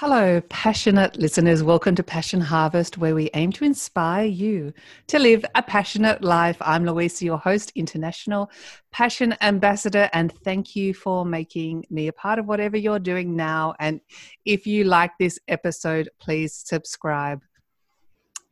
Hello, passionate listeners. Welcome to Passion Harvest, where we aim to inspire you to live a passionate life. I'm Louisa, your host, International Passion Ambassador, and thank you for making me a part of whatever you're doing now. And if you like this episode, please subscribe.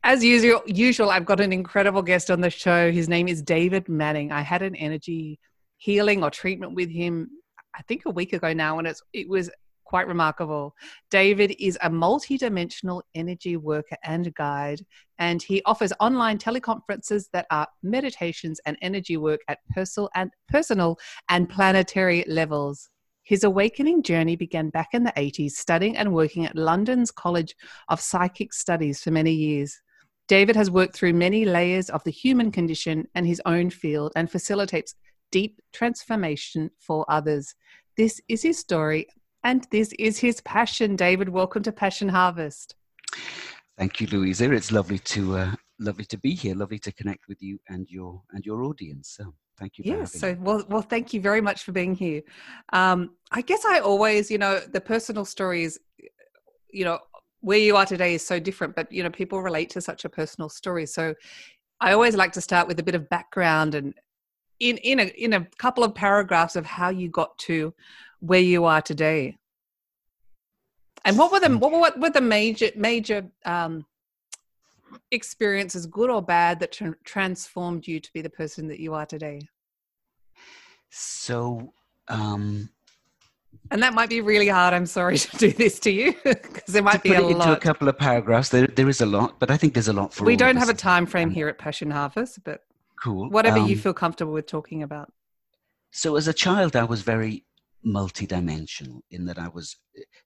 As usual, I've got an incredible guest on the show. His name is David Manning. I had an energy healing or treatment with him, I think a week ago now, and it's it was quite remarkable. David is a multi-dimensional energy worker and guide, and he offers online teleconferences that are meditations and energy work at personal and personal and planetary levels. His awakening journey began back in the 80s, studying and working at London's College of Psychic Studies for many years. David has worked through many layers of the human condition and his own field and facilitates deep transformation for others. This is his story and this is his passion. David, welcome to Passion Harvest. Thank you, Louisa. It's lovely to uh, lovely to be here. Lovely to connect with you and your and your audience. So thank you. yes. So well, well, thank you very much for being here. Um, I guess I always, you know, the personal stories, you know, where you are today is so different, but you know, people relate to such a personal story. So I always like to start with a bit of background and in in a in a couple of paragraphs of how you got to where you are today. And what were the what, what were the major major um, experiences, good or bad, that tra- transformed you to be the person that you are today? So, um, and that might be really hard. I'm sorry to do this to you because there might be a lot. Into a couple of paragraphs, there there is a lot, but I think there's a lot for. We don't have a time frame here at Passion Harvest, but cool. Whatever um, you feel comfortable with talking about. So, as a child, I was very multidimensional in that I was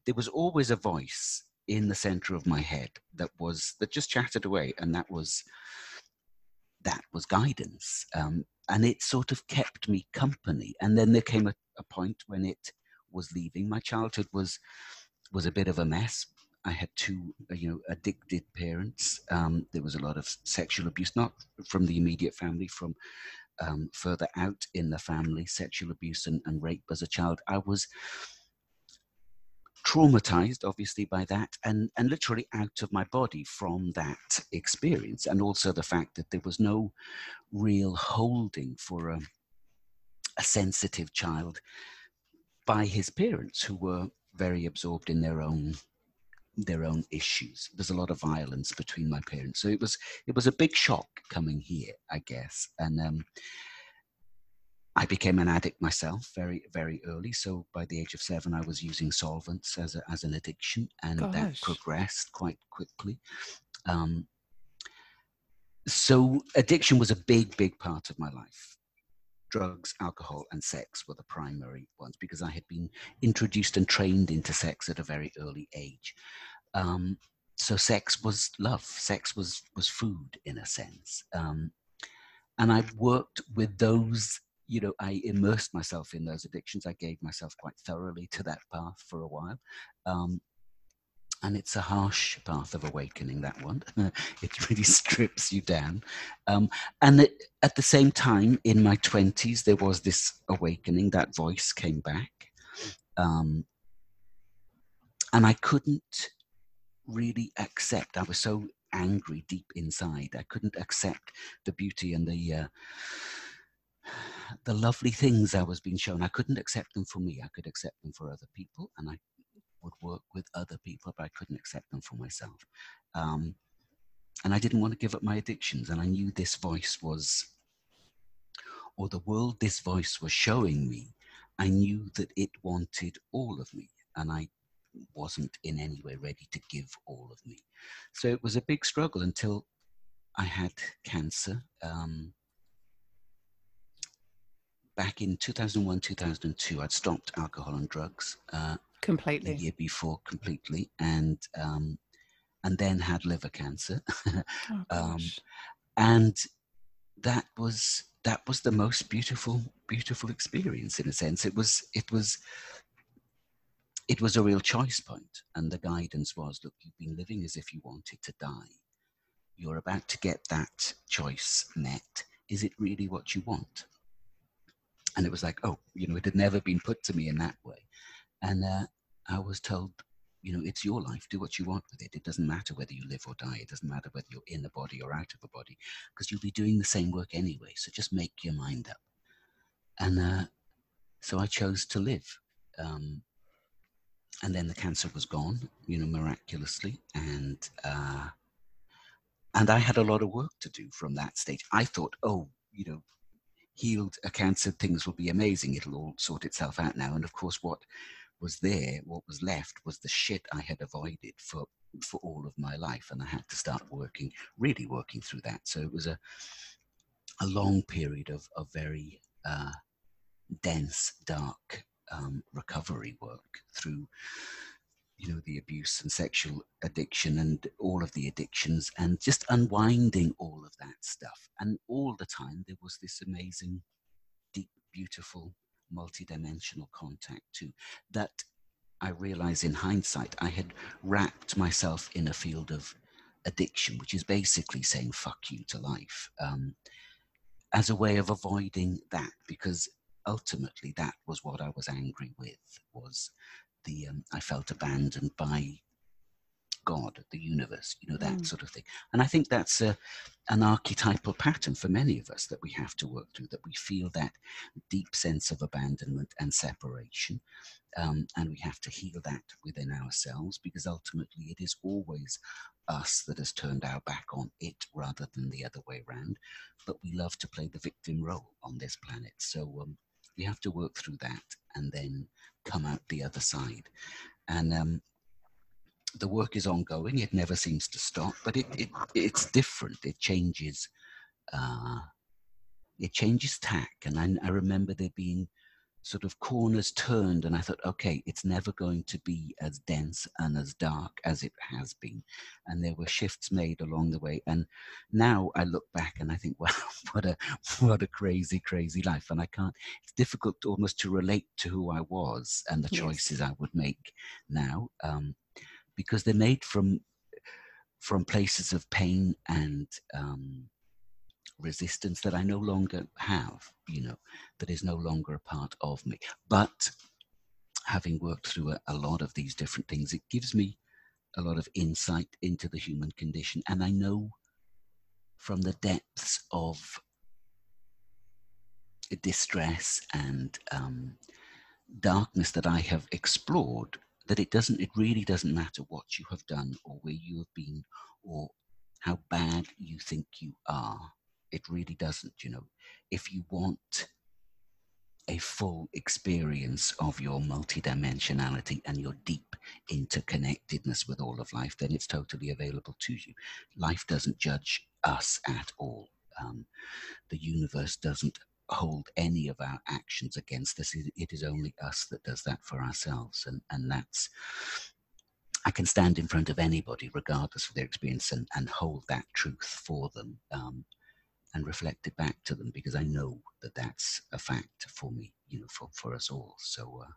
there was always a voice in the center of my head that was that just chattered away and that was that was guidance um, and it sort of kept me company and then there came a, a point when it was leaving my childhood was was a bit of a mess I had two, uh, you know, addicted parents. Um, there was a lot of sexual abuse, not from the immediate family, from um, further out in the family, sexual abuse and, and rape as a child, I was traumatized obviously by that and and literally out of my body from that experience. And also the fact that there was no real holding for a, a sensitive child by his parents who were very absorbed in their own their own issues. There's a lot of violence between my parents, so it was it was a big shock coming here, I guess. And um, I became an addict myself very very early. So by the age of seven, I was using solvents as a, as an addiction, and Gosh. that progressed quite quickly. Um, so addiction was a big big part of my life drugs, alcohol, and sex were the primary ones because I had been introduced and trained into sex at a very early age. Um, so sex was love. Sex was was food in a sense. Um, and I worked with those. You know, I immersed myself in those addictions. I gave myself quite thoroughly to that path for a while. Um, and it's a harsh path of awakening that one it really strips you down um, and it, at the same time in my 20s there was this awakening that voice came back um, and i couldn't really accept i was so angry deep inside i couldn't accept the beauty and the uh, the lovely things I was being shown. I couldn't accept them for me. I could accept them for other people, and I would work with other people, but I couldn't accept them for myself. Um, and I didn't want to give up my addictions. And I knew this voice was, or the world this voice was showing me, I knew that it wanted all of me. And I wasn't in any way ready to give all of me. So it was a big struggle until I had cancer. Um, back in 2001, 2002, I'd stopped alcohol and drugs. Uh, completely the year before completely, and um, and then had liver cancer, oh, um, and that was that was the most beautiful beautiful experience in a sense. It was it was it was a real choice point, and the guidance was: look, you've been living as if you wanted to die. You're about to get that choice met. Is it really what you want? And it was like, oh, you know, it had never been put to me in that way. And uh, I was told, you know, it's your life. Do what you want with it. It doesn't matter whether you live or die. It doesn't matter whether you're in a body or out of a body, because you'll be doing the same work anyway. So just make your mind up. And uh, so I chose to live. Um, and then the cancer was gone, you know, miraculously. And uh, and I had a lot of work to do from that stage. I thought, oh, you know, healed a cancer, things will be amazing. It'll all sort itself out now. And of course, what was there, what was left, was the shit I had avoided for for all of my life, and I had to start working, really working through that. So it was a a long period of of very uh, dense, dark um, recovery work through you know the abuse and sexual addiction and all of the addictions and just unwinding all of that stuff. And all the time there was this amazing deep beautiful multidimensional contact too that i realize in hindsight i had wrapped myself in a field of addiction which is basically saying fuck you to life um, as a way of avoiding that because ultimately that was what i was angry with was the um, I felt abandoned by God, the universe, you know, that mm. sort of thing. And I think that's a, an archetypal pattern for many of us that we have to work through, that we feel that deep sense of abandonment and separation. Um, and we have to heal that within ourselves because ultimately it is always us that has turned our back on it rather than the other way around. But we love to play the victim role on this planet. So um, we have to work through that and then come out the other side. And um, the work is ongoing. It never seems to stop, but it, it it's different. It changes. Uh, it changes tack. And I, I remember there being sort of corners turned and i thought okay it's never going to be as dense and as dark as it has been and there were shifts made along the way and now i look back and i think wow what a what a crazy crazy life and i can't it's difficult almost to relate to who i was and the yes. choices i would make now um, because they're made from from places of pain and um, resistance that I no longer have, you know, that is no longer a part of me. But having worked through a, a, lot of these different things, it gives me a lot of insight into the human condition. And I know from the depths of distress and um, darkness that I have explored that it doesn't, it really doesn't matter what you have done or where you have been or how bad you think you are it really doesn't, you know. If you want a full experience of your multidimensionality and your deep interconnectedness with all of life, then it's totally available to you. Life doesn't judge us at all. Um, the universe doesn't hold any of our actions against us. It is only us that does that for ourselves. And, and that's, I can stand in front of anybody, regardless of their experience, and, and hold that truth for them. Um, and reflect it back to them because I know that that's a fact for me, you know, for, for us all. So, uh,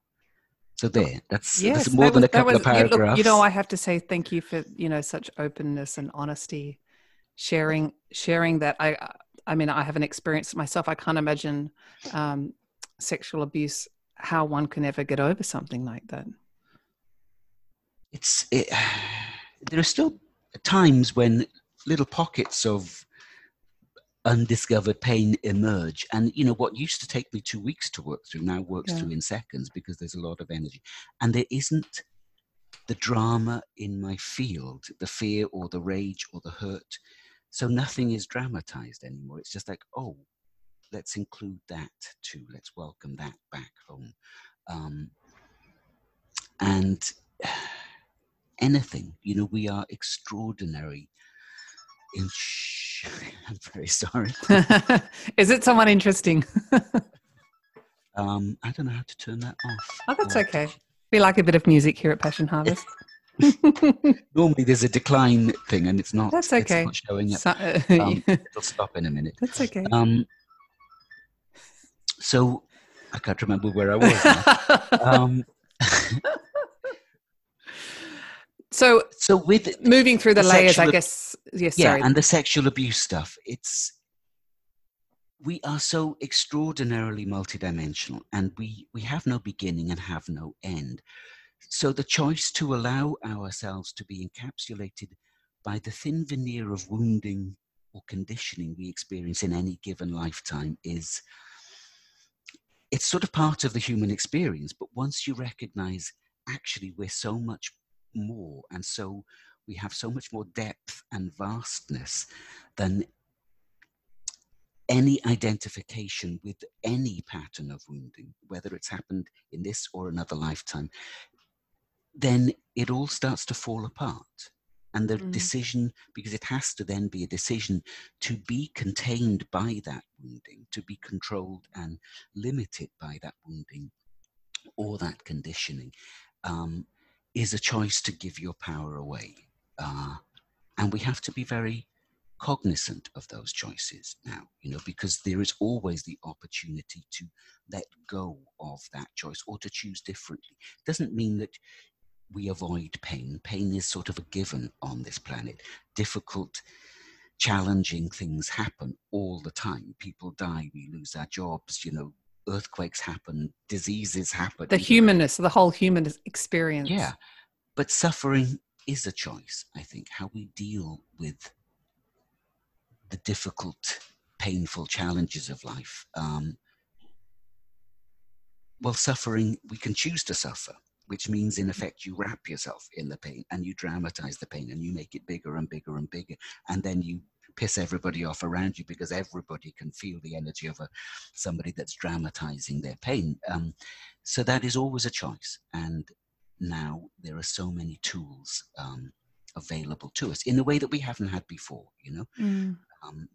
so there, that's, yes, that's more than was, a couple was, of paragraphs. You, look, you know, I have to say thank you for, you know, such openness and honesty, sharing, sharing that. I, I mean, I haven't experienced it myself. I can't imagine um, sexual abuse, how one can ever get over something like that. It's, it, there are still times when little pockets of undiscovered pain emerge. And you know what used to take me two weeks to work through now works yeah. through in seconds because there's a lot of energy. And there isn't the drama in my field the fear or the rage or the hurt. So nothing is dramatized anymore. It's just like oh let's include that too. Let's welcome that back home. Um, and anything you know we are extraordinary I'm very sorry. Is it someone interesting? um, I don't know how to turn that off. Oh, that's okay. We like a bit of music here at Passion Harvest. Normally there's a decline thing and it's not. That's okay. It's not showing up. So- uh, Um, it'll stop in a minute. That's okay. Um, so I can't remember where I was. now. um, so so with moving through the, the layers, I guess. Yes, yeah, sorry. and the sexual abuse stuff, it's we are so extraordinarily multidimensional and we we have no beginning and have no end. So the choice to allow ourselves to be encapsulated by the thin veneer of wounding or conditioning we experience in any given lifetime is it's sort of part of the human experience but once you recognize actually we're so much more and so we have so much more depth and vastness than any identification with any pattern of wounding, whether it's happened in this or another lifetime, then it all starts to fall apart. And the Mm. decision, because it has to then be a decision to be contained by that wounding, to be controlled and limited by that wounding or that conditioning, um, is a choice to give your power away. Uh, and we have to be very cognizant of those choices now, you know, because there is always the opportunity to let go of that choice or to choose differently. Doesn't mean that we avoid pain. Pain is sort of a given on this planet. Difficult, challenging things happen all the time. People die, we lose our jobs, you know, earthquakes happen, diseases happen. the humanness, the whole human experience. Yeah. But suffering is a choice, I think, how we deal with the difficult, painful challenges of life. Um, well, suffering, we can choose to suffer, which means, in effect, you wrap yourself in the pain and you dramatize the pain and you make it bigger and bigger and bigger. And then you piss everybody off around you because everybody can feel the energy of a, somebody that's dramatizing their pain. Um, so that is always a choice. And now there are so many tools um, available to us in a way that we haven't had before, you know. Mm. Um,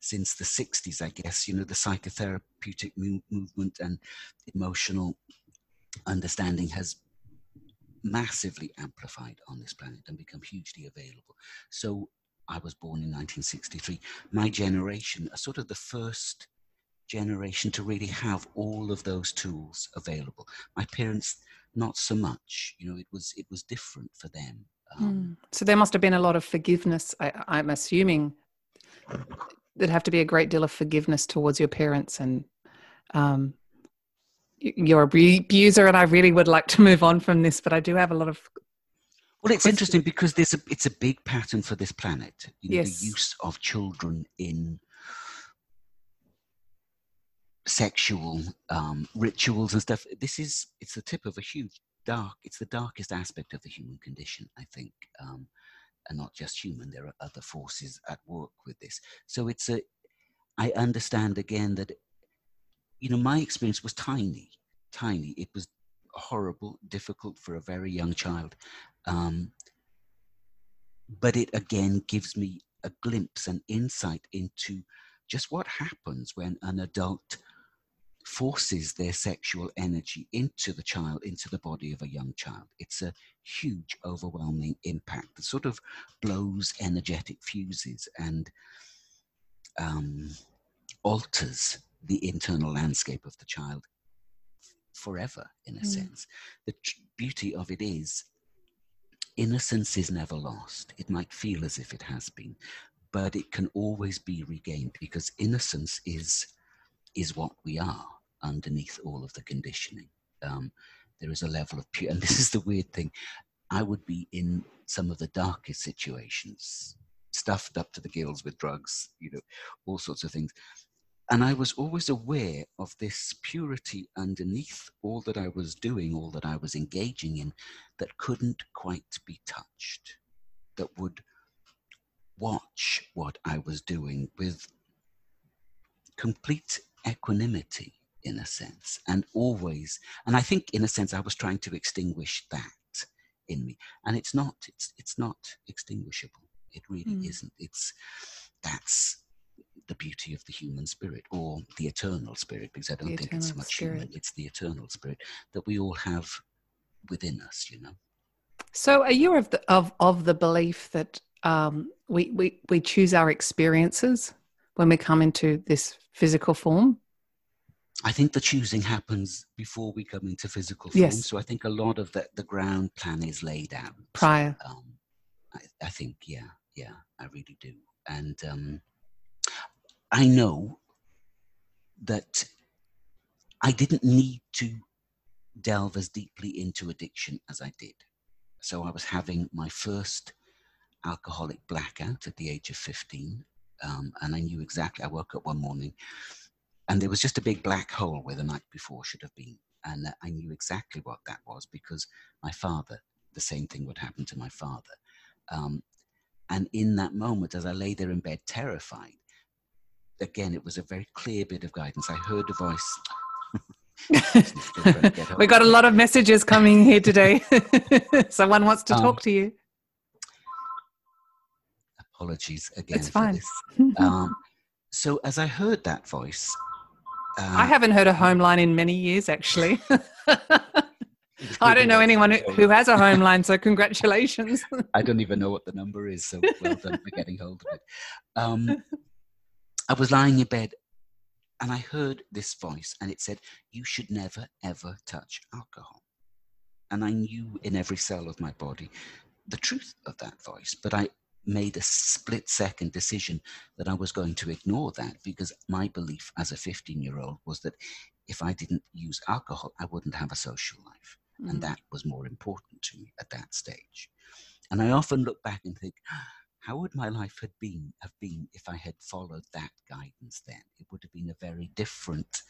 since the 60s, I guess, you know, the psychotherapeutic mo- movement and emotional understanding has massively amplified on this planet and become hugely available. So I was born in 1963. My generation are sort of the first generation to really have all of those tools available. My parents, not so much. You know, it was it was different for them. Um, Mm. So there must have been a lot of forgiveness. I, I'm assuming there'd have to be a great deal of forgiveness towards your parents and um, y- you're a abuser, and I really would like to move on from this, but I do have a lot of Well, it's interesting because there's a it's a big pattern for this planet. You know, Yes. the use of children in sexual um, rituals and stuff. This is it's the tip of a huge dark. It's the darkest aspect of the human condition, I think, um, and not just human. There are other forces at work with this. So it's a. I understand again that, you know, my experience was tiny, tiny. It was horrible, difficult for a very young child. Um, but it again gives me a glimpse and insight into just what happens when an adult forces their sexual energy into the child, into the body of a young child. It's a huge, overwhelming impact that sort of blows energetic fuses and um, alters the internal landscape of the child forever, in a Mm. sense. The tr- beauty of it is innocence is never lost. It might feel as if it has been, but it can always be regained because innocence is is what we are underneath all of the conditioning. Um, there is a level of pure, and this is the weird thing. I would be in some of the darkest situations, stuffed up to the gills with drugs, you know, all sorts of things. And I was always aware of this purity underneath all that I was doing, all that I was engaging in, that couldn't quite be touched, that would watch what I was doing with complete equanimity, in a sense, and always, and I think, in a sense, I was trying to extinguish that in me, and it's not, it's it's not extinguishable. It really Mm. isn't. It's that's the beauty of the human spirit or the eternal spirit, because I don't think it's so much human, it's the eternal spirit that we all have within us, you know. So, are you of the of of the belief that um, we we we choose our experiences when we come into this physical form? I think the choosing happens before we come into physical form. Yes. So I think a lot of the, the ground plan is laid out prior. Um, I, I, think, yeah, yeah, I really do. And um, I know that I didn't need to delve as deeply into addiction as I did. So I was having my first alcoholic blackout at the age of 15. Um, and I knew exactly, I woke up one morning and there was just a big black hole where the night before should have been. And uh, I knew exactly what that was because my father, the same thing would happen to my father. Um, and in that moment, as I lay there in bed terrified, again, it was a very clear bit of guidance. I heard a voice. we got a lot of messages coming here today. Someone wants to um, talk to you. Apologies again. It's fine. Um, so as I heard that voice, uh, I haven't heard a home line in many years, actually. I don't know anyone who has a home line, so congratulations. I don't even know what the number is, so well done for getting hold of it. Um, I was lying in bed and I heard this voice, and it said, You should never, ever touch alcohol. And I knew in every cell of my body the truth of that voice, but I made a split second decision that I was going to ignore that because my belief as a 15 year old was that if I didn't use alcohol, I wouldn't have a social life. Mm. And that was more important to me at that stage. And I often look back and think, how would my life have been have been if I had followed that guidance then? It would have been a very different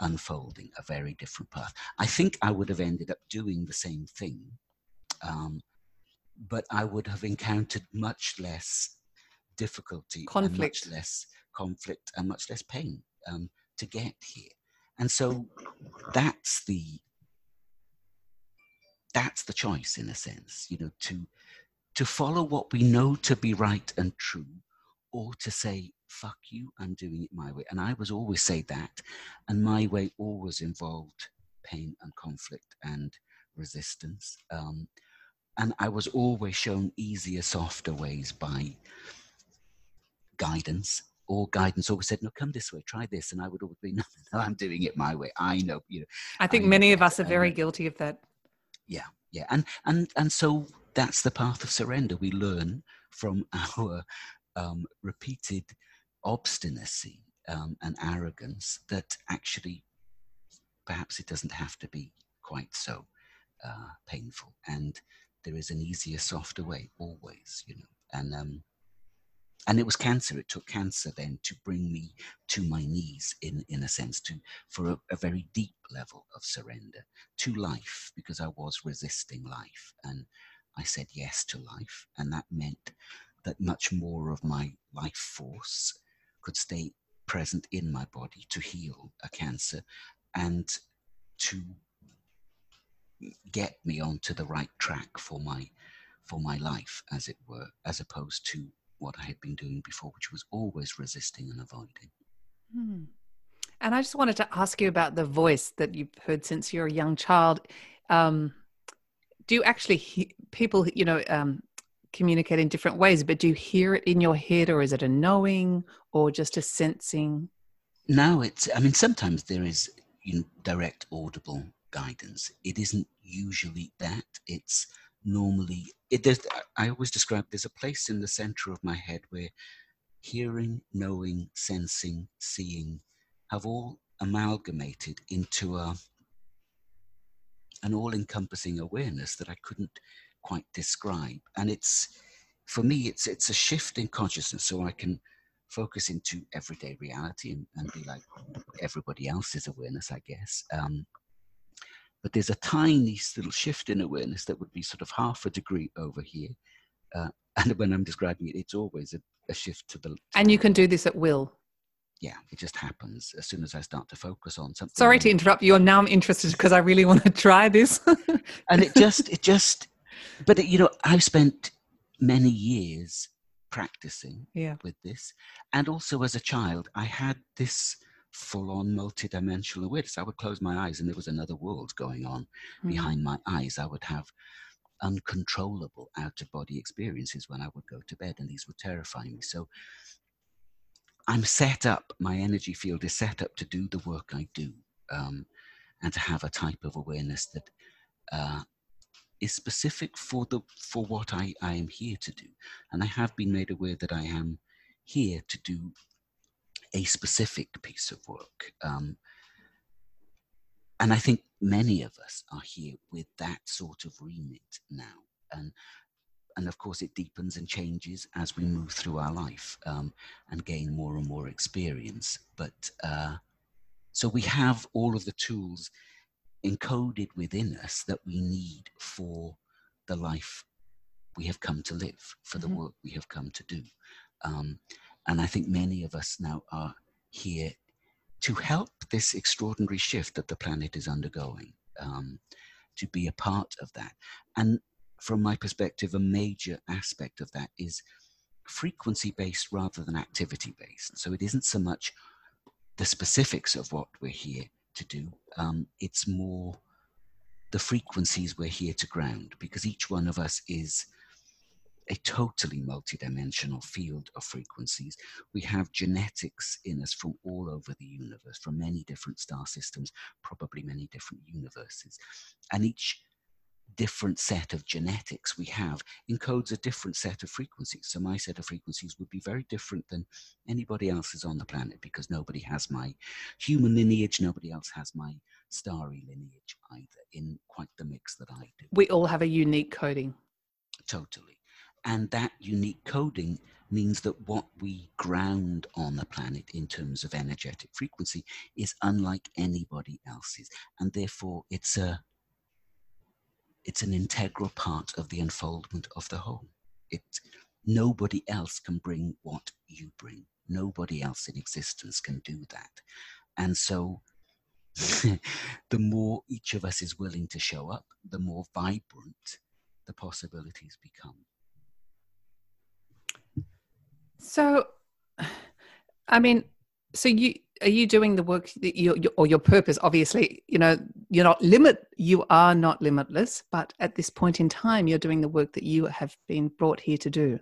unfolding, a very different path. I think I would have ended up doing the same thing. Um, but I would have encountered much less difficulty, conflict, much less conflict, and much less pain um, to get here. And so that's the that's the choice in a sense, you know, to to follow what we know to be right and true, or to say, fuck you, I'm doing it my way. And I was always say that, and my way always involved pain and conflict and resistance. Um, and I was always shown easier, softer ways by guidance or guidance always said, no, come this way, try this. And I would always be, no, no, I'm doing it my way. I know, you know. I think I many of us are very guilty of that. Yeah. Yeah. And, and, and so that's the path of surrender. We learn from our um, repeated obstinacy um, and arrogance that actually perhaps it doesn't have to be quite so uh, painful. And there is an easier, softer way always, you know. And um, and it was cancer. It took cancer then to bring me to my knees, in in a sense, to for a, a very deep level of surrender to life, because I was resisting life, and I said yes to life, and that meant that much more of my life force could stay present in my body to heal a cancer and to get me onto the right track for my for my life, as it were, as opposed to what I had been doing before, which was always resisting and avoiding. Hmm. And I just wanted to ask you about the voice that you've heard since you're a young child. Um, do you actually he- people, you know, um, communicate in different ways, but do you hear it in your head, or is it a knowing, or just a sensing? No, it's. I mean, sometimes there is you know, direct audible guidance. It isn't usually that. It's normally it. I always describe there's a place in the center of my head where hearing, knowing, sensing, seeing have all amalgamated into a an all-encompassing awareness that I couldn't quite describe. And it's for me, it's it's a shift in consciousness, so I can focus into everyday reality and, and be like everybody else's awareness, I guess. Um, but there's a tiny little shift in awareness that would be sort of half a degree over here. Uh, and when I'm describing it, it's always a, a shift to the. To and you can do this at will. Yeah, it just happens as soon as I start to focus on something. Sorry to interrupt you. Now I'm interested because I really want to try this. and it just, it just, but it, you know, I've spent many years practicing yeah. with this, and also as a child, I had this full on multidimensional awareness. I would close my eyes and there was another world going on mm-hmm. behind my eyes. I would have uncontrollable out of body experiences when I would go to bed, and these would terrify me. So I'm set up, my energy field is set up to do the work I do um, and to have a type of awareness that uh, is specific for the for what I, I am here to do. And I have been made aware that I am here to do a specific piece of work. Um, and I think many of us are here with that sort of remit now. And and of course, it deepens and changes as we move through our life um, and gain more and more experience. But uh, so we have all of the tools encoded within us that we need for the life we have come to live, for the mm-hmm. work we have come to do. Um, and I think many of us now are here to help this extraordinary shift that the planet is undergoing, um, to be a part of that. And from my perspective, a major aspect of that is frequency based rather than activity based. So it isn't so much the specifics of what we're here to do, um, it's more the frequencies we're here to ground because each one of us is a totally multidimensional field of frequencies. We have genetics in us from all over the universe, from many different star systems, probably many different universes. And each different set of genetics we have encodes a different set of frequencies. So my set of frequencies would be very different than anybody else's on the planet because nobody has my human lineage, nobody else has my starry lineage either in quite the mix that I do. We all have a unique coding. Totally. And that unique coding means that what we ground on the planet in terms of energetic frequency is unlike anybody else's. And therefore, it's a it's an integral part of the unfoldment of the whole. It nobody else can bring what you bring. Nobody else in existence can do that. And so the more each of us is willing to show up, the more vibrant the possibilities become. So, I mean, so you are you doing the work that you or your purpose? Obviously, you know you're not limit. You are not limitless, but at this point in time, you're doing the work that you have been brought here to do,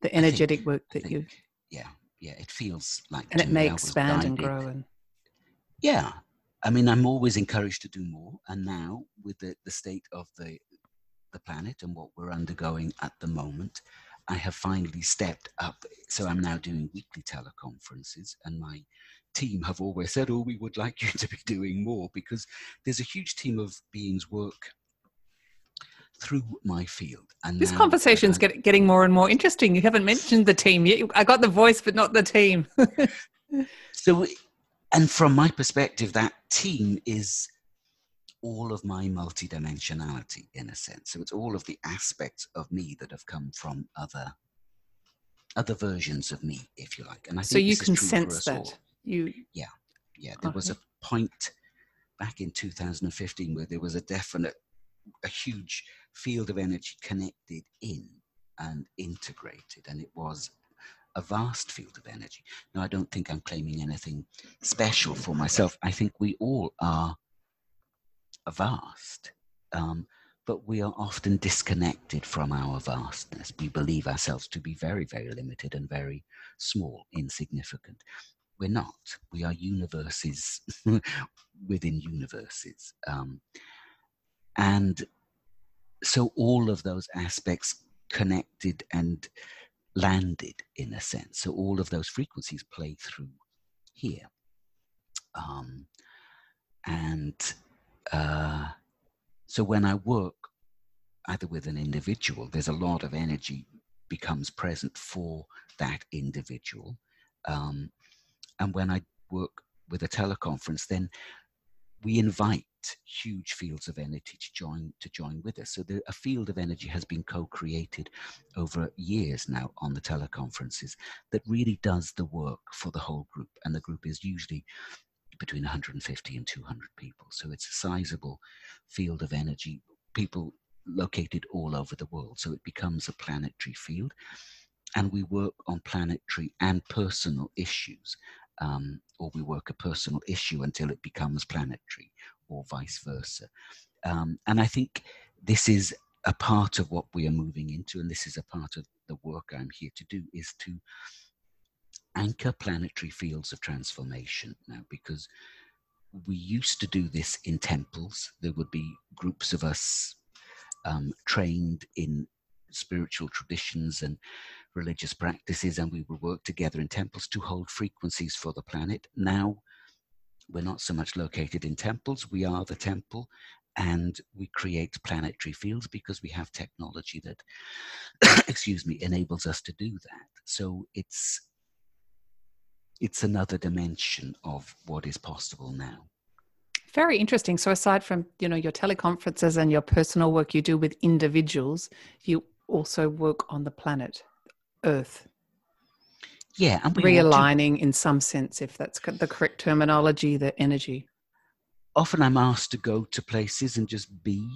the energetic think, work that you. Yeah, yeah, it feels like, and it may expand and grow and. Yeah, I mean, I'm always encouraged to do more, and now with the the state of the the planet and what we're undergoing at the moment, I have finally stepped up. So I'm now doing weekly teleconferences, and my team have always said, Oh, we would like you to be doing more because there's a huge team of beings work through my field. And this conversation's get, getting more and more interesting. You haven't mentioned the team yet. I got the voice, but not the team. so, and from my perspective, that team is all of my multidimensionality in a sense. So it's all of the aspects of me that have come from other other versions of me, if you like. And I so you can sense that. All. You Yeah. Yeah. There okay. was a point back in 2015 where there was a definite a huge field of energy connected in and integrated and it was a vast field of energy. Now, I don't think I'm claiming anything special for myself. I think we all are vast, um, but we are often disconnected from our vastness. We believe ourselves to be very, very limited and very small, insignificant. We're not. We are universes within universes. Um, and so all of those aspects connected and landed in a sense. So all of those frequencies play through here. Um, and uh, so when I work either with an individual, there's a lot of energy becomes present for that individual. Um, and when I work with a teleconference, then we invite huge fields of energy to join to join with us. So the, a field of energy has been co-created over years now on the teleconferences that really does the work for the whole group, and the group is usually between 150 and 200 people. So it's a sizable field of energy, people located all over the world. So it becomes a planetary field. And we work on planetary and personal issues um, or we work a personal issue until it becomes planetary, or vice versa. Um, and I think this is a part of what we are moving into, and this is a part of the work I'm here to do, is to anchor planetary fields of transformation now, because we used to do this in temples. There would be groups of us um, trained in spiritual traditions and religious practices, and we would work together in temples to hold frequencies for the planet. Now, we're not so much located in temples, we are the temple, and we create planetary fields because we have technology that, excuse me, enables us to do that. So it's it's another dimension of what is possible now. Very interesting. So aside from, you know, your teleconferences and your personal work you do with individuals, you also work on the planet Earth. Yeah, and realigning to, in some sense, if that's the correct terminology, the energy. Often I'm asked to go to places and just be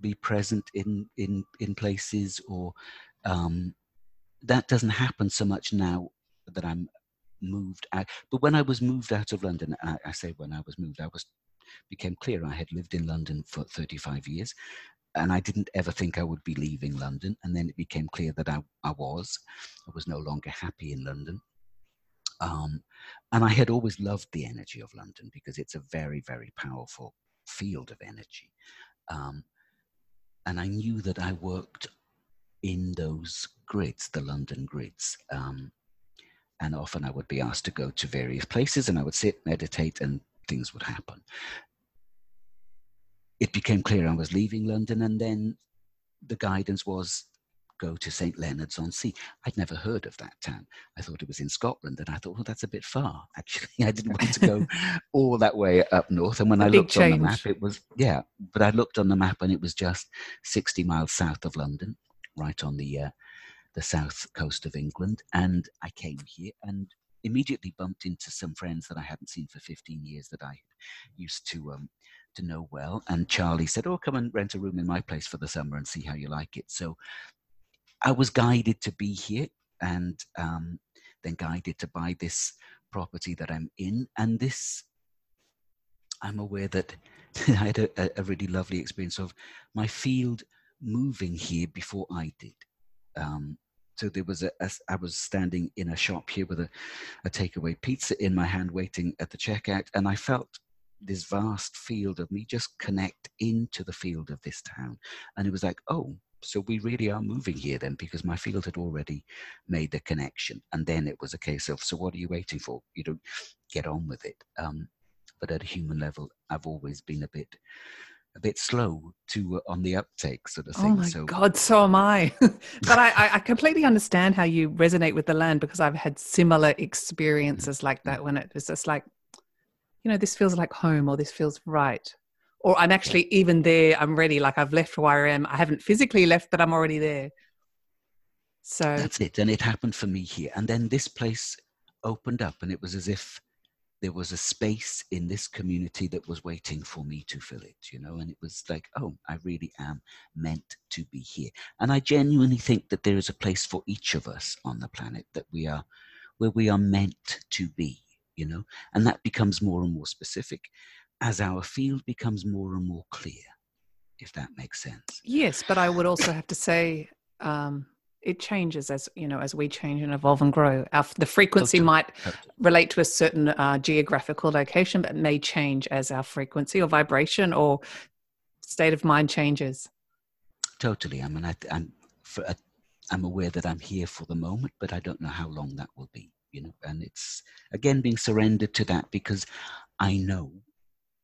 be present in in in places, or um, that doesn't happen so much now that I'm moved out. But when I was moved out of London, I, I say when I was moved, I was became clear I had lived in London for 35 years and I didn't ever think I would be leaving London. And then it became clear that I, I was. I was no longer happy in London. Um, and I had always loved the energy of London because it's a very, very powerful field of energy. Um, and I knew that I worked in those grids, the London grids. Um, and often I would be asked to go to various places and I would sit, meditate, and things would happen. It became clear I was leaving London, and then the guidance was go to St. Leonard's on Sea. I'd never heard of that town. I thought it was in Scotland, and I thought, well, that's a bit far. Actually, I didn't want to go all that way up north. And when I looked change. on the map, it was yeah. But I looked on the map, and it was just sixty miles south of London, right on the uh, the south coast of England. And I came here and immediately bumped into some friends that I hadn't seen for 15 years that I used to um, to know well. And Charlie said, "Oh, come and rent a room in my place for the summer and see how you like it." So I was guided to be here, and um, then guided to buy this property that I'm in. And this, I'm aware that I had a, a really lovely experience of my field moving here before I did. Um, so there was a, a, I was standing in a shop here with a, a takeaway pizza in my hand, waiting at the checkout, and I felt this vast field of me just connect into the field of this town, and it was like, oh, so we really are moving here then, because my field had already made the connection, and then it was a case of, so what are you waiting for? You don't get on with it. Um, but at a human level, I've always been a bit a bit slow to uh, on the uptake sort of oh thing. Oh my so, god, so am I. but I, I completely understand how you resonate with the land because I've had similar experiences like that when it was just like, you know, this feels like home or this feels right. Or I'm actually even there, I'm ready, like I've left where I am. I haven't physically left, but I'm already there. So that's it. And it happened for me here. And then this place opened up and it was as if there was a space in this community that was waiting for me to fill it, you know, and it was like, oh, I really am meant to be here. And I genuinely think that there is a place for each of us on the planet that we are, where we are meant to be, you know, and that becomes more and more specific as our field becomes more and more clear, if that makes sense. Yes, but I would also have to say, um, it changes as you know as we change and evolve and grow our, the frequency totally. might relate to a certain uh, geographical location but may change as our frequency or vibration or state of mind changes totally i mean I, am for, uh, i'm aware that i'm here for the moment but i don't know how long that will be you know and it's again being surrendered to that because i know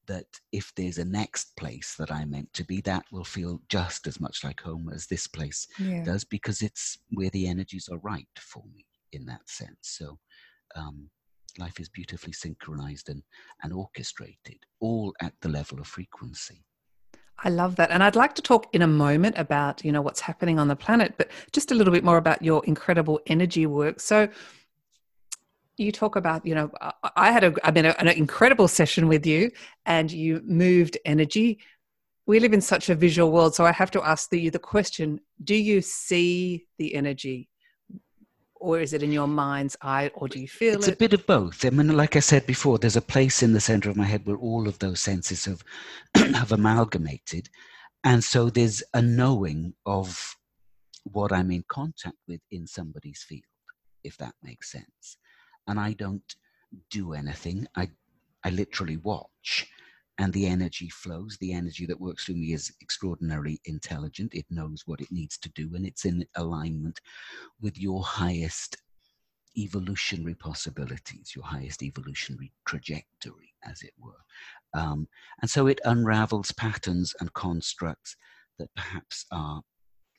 that if there's a next place that I'm meant to be, that will feel just as much like home as this place yeah. does because it's where the energies are right for me in that sense. So um, life is beautifully synchronized and, and orchestrated, all at the level of frequency. I love that. And I'd like to talk in a moment about, you know, what's happening on the planet, but just a little bit more about your incredible energy work. So you talk about you know i had a i mean an incredible session with you and you moved energy we live in such a visual world so i have to ask you the question do you see the energy or is it in your mind's eye, or do you feel it? it's it? a bit of both. I mean, like I said before, there's a place in the center of my head where all of those senses have have amalgamated, and so there's a knowing of what I'm in contact with in somebody's field, if that makes sense. And I don't do anything. I I literally watch and the energy flows. The energy that works through me is extraordinarily intelligent. It knows what it needs to do, and it's in alignment with your highest evolutionary possibilities, your highest evolutionary trajectory, as it were. Um, and so it unravels patterns and constructs that perhaps are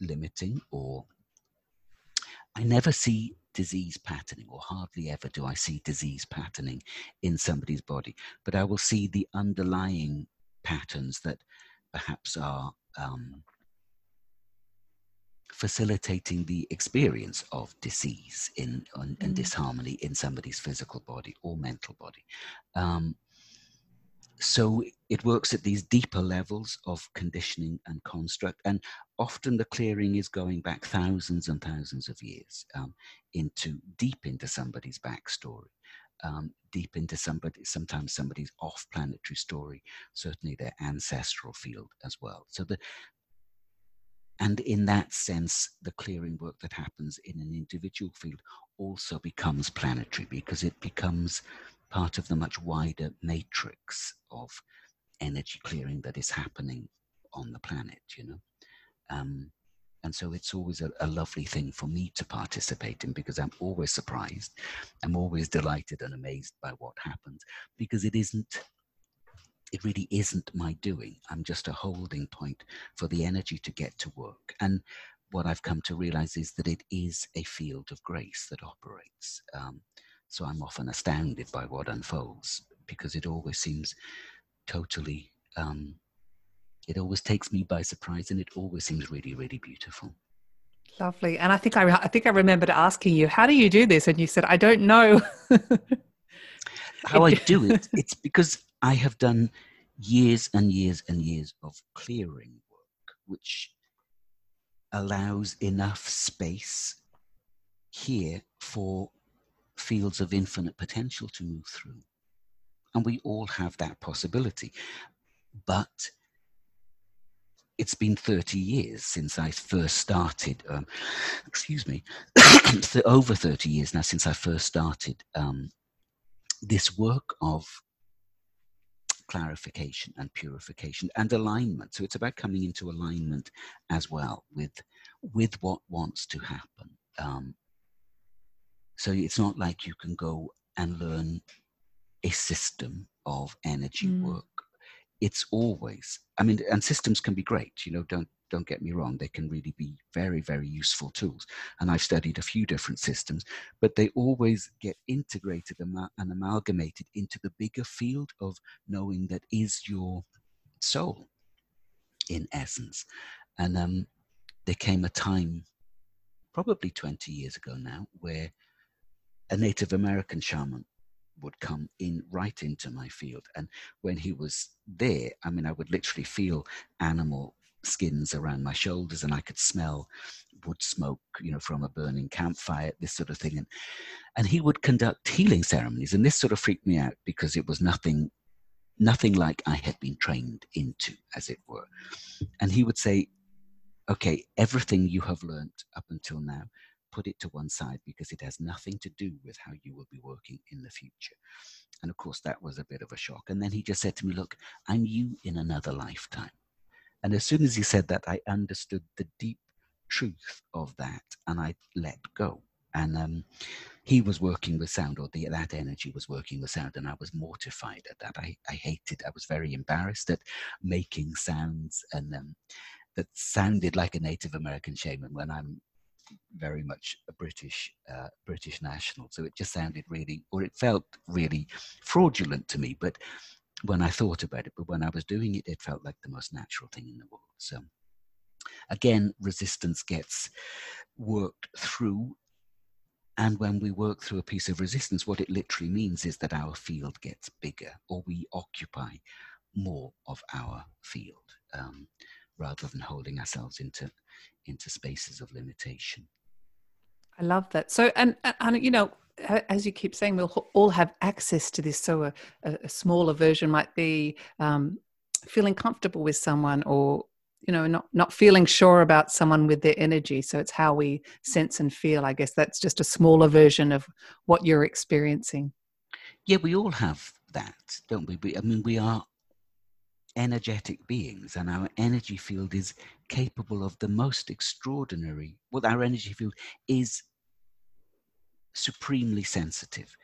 limiting or I never see disease patterning, or hardly ever do I see disease patterning in somebody's body, but I will see the underlying patterns that perhaps are um, facilitating the experience of disease in, and mm. disharmony in somebody's physical body or mental body. Um, so it works at these deeper levels of conditioning and construct and often the clearing is going back thousands and thousands of years um, into deep into somebody's backstory um, deep into somebody sometimes somebody's off planetary story certainly their ancestral field as well. So the and in that sense the clearing work that happens in an individual field also becomes planetary because it becomes part of the much wider matrix of energy clearing that is happening on the planet, you know. Um, and so it's always a, a, lovely thing for me to participate in because I'm always surprised. I'm always delighted and amazed by what happens because it isn't, it really isn't my doing. I'm just a holding point for the energy to get to work. And what I've come to realize is that it is a field of grace that operates. Um, so I'm often astounded by what unfolds because it always seems totally, um, it always takes me by surprise and it always seems really, really beautiful. Lovely. And I think I, I think I remembered asking you, how do you do this? And you said, I don't know. how I do it, it's because I have done years and years and years of clearing work, which allows enough space here for fields of infinite potential to move through. And we all have that possibility. But it's been 30 years since I first started, um, excuse me, over 30 years now since I first started um, this work of clarification and purification and alignment. So it's about coming into alignment as well with, with what wants to happen. Um, so it's not like you can go and learn a system of energy mm. work. It's always, I mean, and systems can be great, you know, don't don't get me wrong, they can really be very, very useful tools. And I've studied a few different systems, but they always get integrated and amalgamated into the bigger field of knowing that is your soul in essence. And um, there came a time, probably 20 years ago now, where a Native American shaman would come in right into my field. And when he was there, I mean, I would literally feel animal skins around my shoulders and I could smell wood smoke, you know, from a burning campfire, this sort of thing. And, and he would conduct healing ceremonies. And this sort of freaked me out because it was nothing, nothing like I had been trained into, as it were. And he would say, okay, everything you have learned up until now, put it to one side because it has nothing to do with how you will be working in the future. And of course, that was a bit of a shock. And then he just said to me, Look, I'm you in another lifetime. And as soon as he said that, I understood the deep truth of that and I let go. And um, he was working with sound, or the, that energy was working with sound, and I was mortified at that. I, I hated, I was very embarrassed at making sounds and um, that sounded like a Native American shaman when I'm very much a British uh, British national. So it just sounded really, or it felt really fraudulent to me. But when I thought about it, but when I was doing it, it felt like the most natural thing in the world. So again, resistance gets worked through. And when we work through a piece of resistance, what it literally means is that our field gets bigger or we occupy more of our field um, rather than holding ourselves into into spaces of limitation. I love that. So, and, and you know, as you keep saying, we'll all have access to this. So, a, a smaller version might be um, feeling comfortable with someone, or you know, not not feeling sure about someone with their energy. So, it's how we sense and feel. I guess that's just a smaller version of what you're experiencing. Yeah, we all have that, don't we? we I mean, we are energetic beings, and our energy field is capable of the most extraordinary. Well, our energy field is supremely sensitive,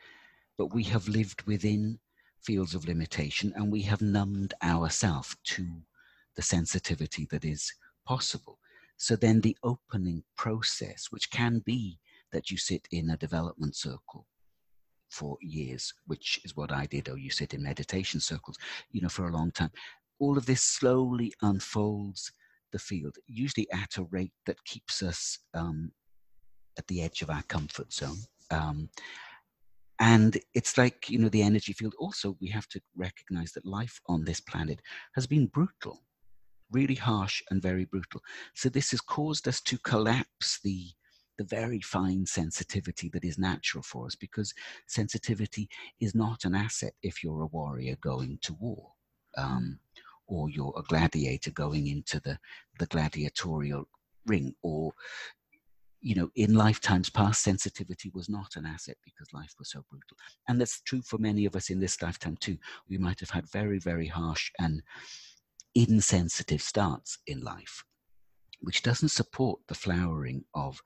but we have lived within fields of limitation and we have numbed ourselves to the sensitivity that is possible. So then the opening process, which can be that you sit in a development circle for years, which is what I did, or you sit in meditation circles, you know, for a long time. All of this slowly unfolds the field, usually at a rate that keeps us um, at the edge of our comfort zone. Um, and it's like, you know, the energy field. Also, we have to recognize that life on this planet has been brutal, really harsh and very brutal. So this has caused us to collapse the the very fine sensitivity that is natural for us because sensitivity is not an asset if you're a warrior going to war um, or you're a gladiator going into the, the gladiatorial ring or you know, in lifetimes past, sensitivity was not an asset because life was so brutal. And that's true for many of us in this lifetime too. We might have had very, very harsh and insensitive starts in life, which doesn't support the flowering of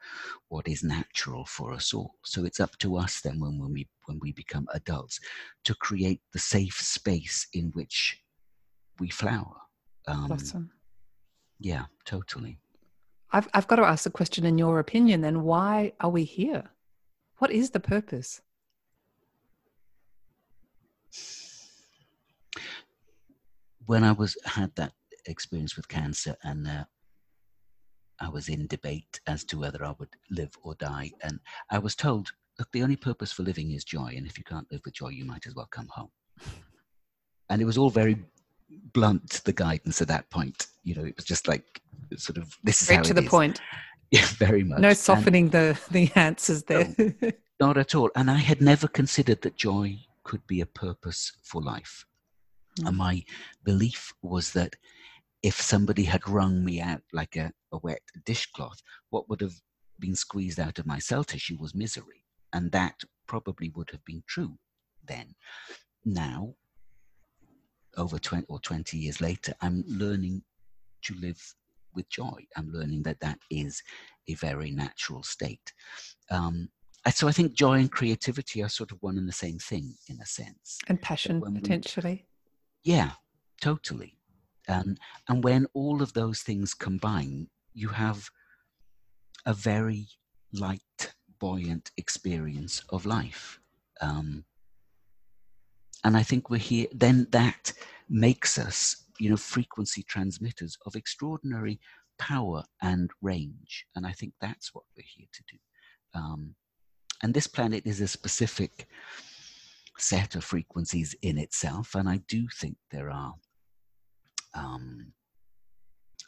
what is natural for us all. So it's up to us then when, when we when we become adults to create the safe space in which we flower. Um, awesome. Yeah, totally. I've, I've got to ask the question in your opinion then why are we here? What is the purpose? When I was had that experience with cancer and uh, I was in debate as to whether I would live or die, and I was told, look, the only purpose for living is joy, and if you can't live with joy, you might as well come home. And it was all very blunt the guidance at that point. You know, it was just like sort of this is Straight to the is. point. Yeah, very much. No softening and, the the answers there. no, not at all. And I had never considered that joy could be a purpose for life. Mm. And my belief was that if somebody had wrung me out like a, a wet dishcloth, what would have been squeezed out of my cell tissue was misery. And that probably would have been true then. Now, over 20 or 20 years later, I'm learning to live with joy. I'm learning that that is a very natural state. Um, so I think joy and creativity are sort of one and the same thing in a sense. And passion, potentially. We, yeah, totally. Um, and when all of those things combine, you have a very light, buoyant experience of life. Um, and I think we're here, then that makes us, you know, frequency transmitters of extraordinary power and range. And I think that's what we're here to do. Um, and this planet is a specific set of frequencies in itself. And I do think there are um,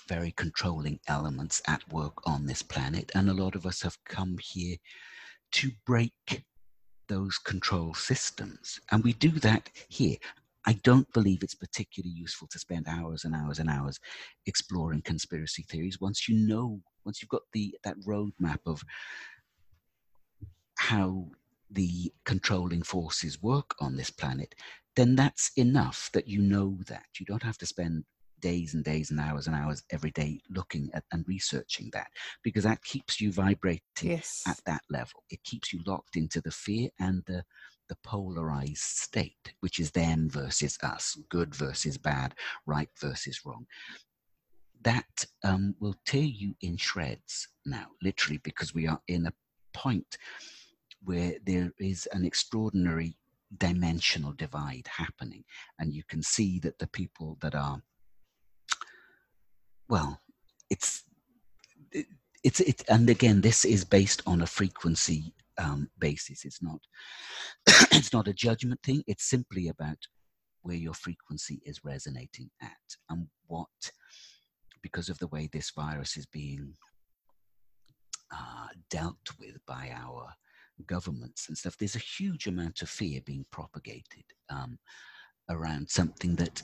very controlling elements at work on this planet. And a lot of us have come here to break those control systems. And we do that here. I don't believe it's particularly useful to spend hours and hours and hours exploring conspiracy theories. Once you know, once you've got the that roadmap of how the controlling forces work on this planet, then that's enough that you know that. You don't have to spend days and days and hours and hours every day looking at and researching that because that keeps you vibrating yes. at that level. It keeps you locked into the fear and the the polarized state, which is them versus us, good versus bad, right versus wrong. That um, will tear you in shreds now, literally, because we are in a point where there is an extraordinary dimensional divide happening. And you can see that the people that are well, it's it, it's it, and again, this is based on a frequency um, basis. It's not it's not a judgment thing. It's simply about where your frequency is resonating at and what because of the way this virus is being uh, dealt with by our governments and stuff, there's a huge amount of fear being propagated um, around something that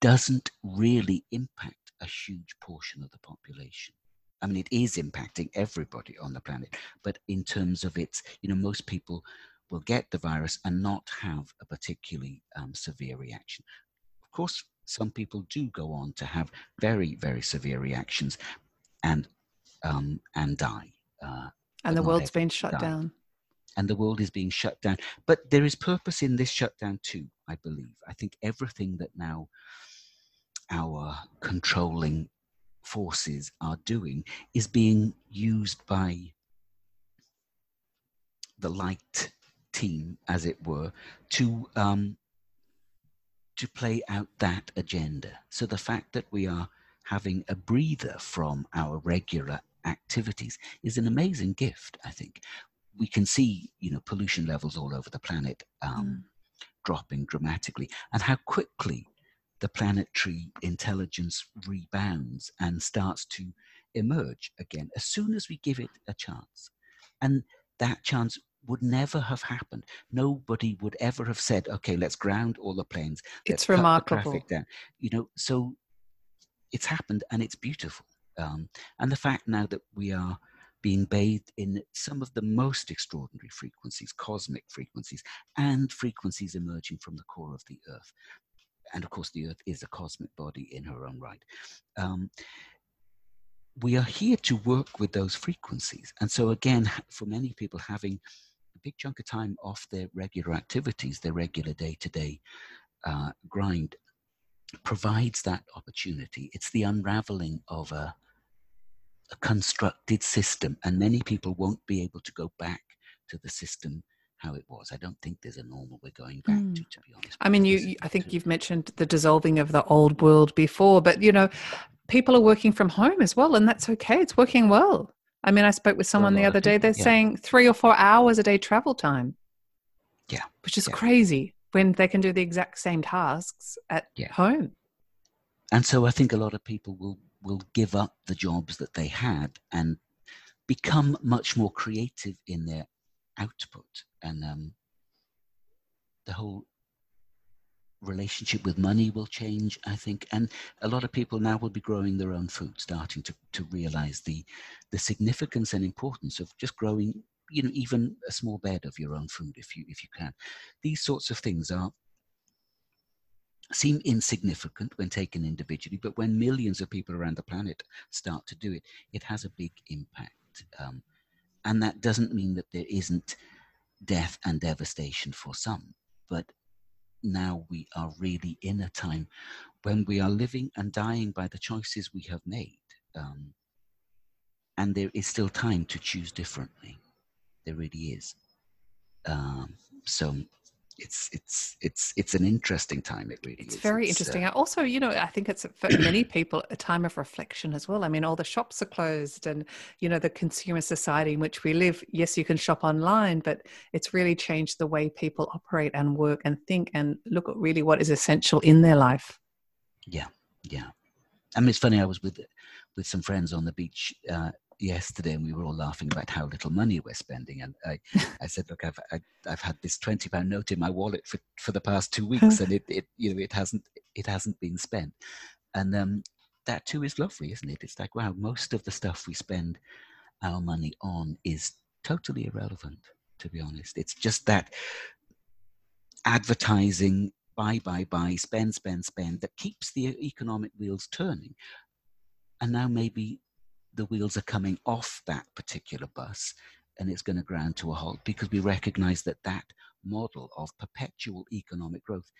doesn't really impact a huge portion of the population. I mean, it is impacting everybody on the planet, but in terms of its, you know, most people will get the virus and not have a particularly um, severe reaction. Of course, some people do go on to have very, very severe reactions and um, and die. Uh, and the world's been shut die. down. And the world is being shut down. But there is purpose in this shutdown too, I believe. I think everything that now our controlling forces are doing is being used by the light team, as it were, to um, to play out that agenda. So the fact that we are having a breather from our regular activities is an amazing gift. I think we can see, you know, pollution levels all over the planet um, mm. Dropping dramatically, and how quickly the planetary intelligence rebounds and starts to emerge again as soon as we give it a chance. And that chance would never have happened. Nobody would ever have said, "Okay, let's ground all the planes." It's remarkable. traffic down. You know, so it's happened and it's beautiful. Um, and the fact now that we are being bathed in some of the most extraordinary frequencies, cosmic frequencies, and frequencies emerging from the core of the Earth. And of course, the Earth is a cosmic body in her own right. Um, we are here to work with those frequencies. And so, again, for many people, having a big chunk of time off their regular activities, their regular day to day grind, provides that opportunity. It's the unraveling of a, a constructed system, and many people won't be able to go back to the system how it was. I don't think there's a normal we're going back mm. to, to be honest. I mean, you, I think you've mentioned the dissolving of the old world before, but you know, people are working from home as well, and that's okay. It's working well. I mean, I spoke with someone the other day. They're yeah. saying three or four hours a day travel time. Yeah. Which is yeah. crazy when they can do the exact same tasks at yeah. home. And so I think a lot of people will will give up the jobs that they had and become much more creative in their output. And um, the whole relationship with money will change i think. And a lot of people now will be growing their own food starting to, to realize the the significance and importance of just growing you know even a small bed of your own food if you if you can. These sorts of things are seem insignificant when taken individually but when millions of people around the planet start to do it it has a big impact um, and that doesn't mean that there isn't death and devastation for some but now we are really in a time when we are living and dying by the choices we have made. Um, and there is still time to choose differently. There really is. Um, so it's it's it's it's an interesting time it really it's is. very it's, interesting. uh, also you know i think it's for many people a time of reflection as well. I mean all the shops are closed and you know the consumer society in which we live yes you can shop online but it's really changed the way people operate and work and think and look at really what is essential in their life. Yeah yeah. I mean it's funny i was with with some friends on the beach uh, yesterday and we were all laughing about how little money we're spending. And i i said look i've I, have i have had this 20 pound note in my wallet for for the past two weeks and it, it you know it hasn't it hasn't been spent. And um that too is lovely isn't it? It's like wow most of the stuff we spend our money on is totally irrelevant to be honest. It's just that advertising buy buy buy spend spend spend that keeps the economic wheels turning. And now maybe the wheels are coming off that particular bus and it's going to ground to a halt because we recognize that that model of perpetual economic growth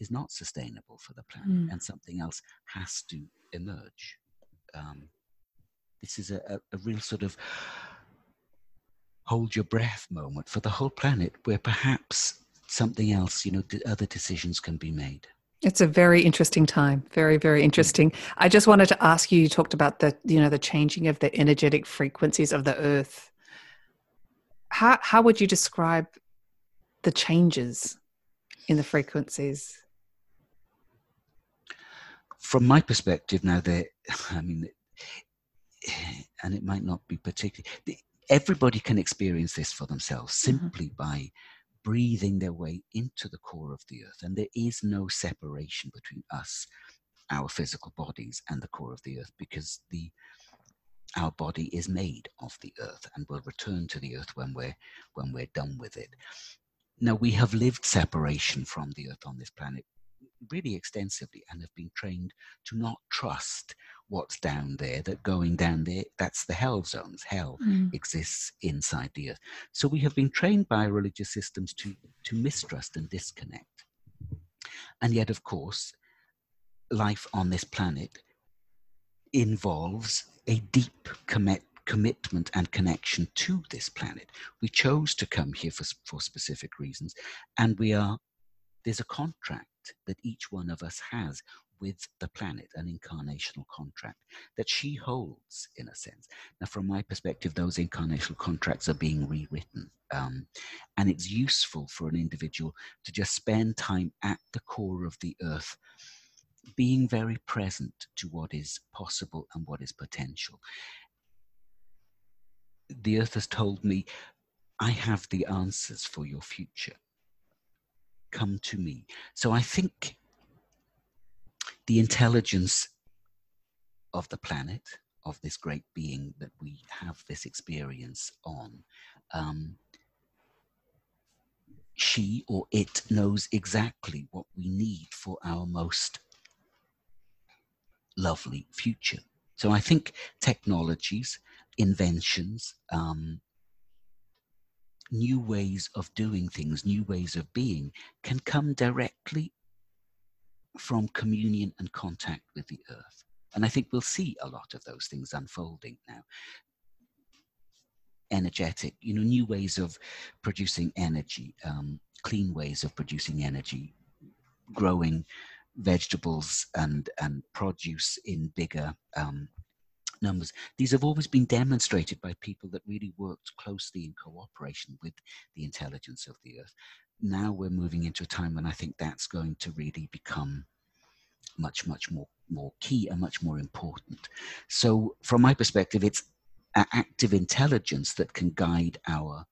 is not sustainable for the planet mm. and something else has to emerge. Um, this is a, a, a real sort of hold your breath moment for the whole planet where perhaps something else, you know, other decisions can be made. It's a very interesting time. Very, very interesting. I just wanted to ask you, you talked about the, you know, the changing of the energetic frequencies of the earth. How how would you describe the changes in the frequencies? From my perspective now, there I mean and it might not be particularly, everybody can experience this for themselves mm-hmm. simply mm-hmm. by breathing their way into the core of the earth. And there is no separation between us, our physical bodies, and the core of the earth because the our body is made of the earth and will return to the earth when we're when we're done with it. Now we have lived separation from the earth on this planet really extensively and have been trained to not trust what's down there, that going down there, that's the hell zones. Hell mm. exists inside the earth. So we have been trained by religious systems to, to mistrust and disconnect. And yet, of course, life on this planet involves a deep commit, commitment and connection to this planet. We chose to come here for, for specific reasons, and we are there's a contract that each one of us has with the planet, an incarnational contract that she holds in a sense. Now, from my perspective, those incarnational contracts are being rewritten. Um, and it's useful for an individual to just spend time at the core of the earth, being very present to what is possible and what is potential. The earth has told me, I have the answers for your future come to me. So I think the intelligence of the planet, of this great being that we have this experience on, um, she or it knows exactly what we need for our most lovely future. So I think technologies, inventions, um, new ways of doing things, new ways of being, can come directly from communion and contact with the earth. And I think we'll see a lot of those things unfolding now. Energetic, you know, new ways of producing energy, um, clean ways of producing energy, growing vegetables and and produce in bigger um, numbers. These have always been demonstrated by people that really worked closely in cooperation with the intelligence of the earth. Now we're moving into a time when I think that's going to really become much, much more, more key and much more important. So, from my perspective, it's active intelligence that can guide our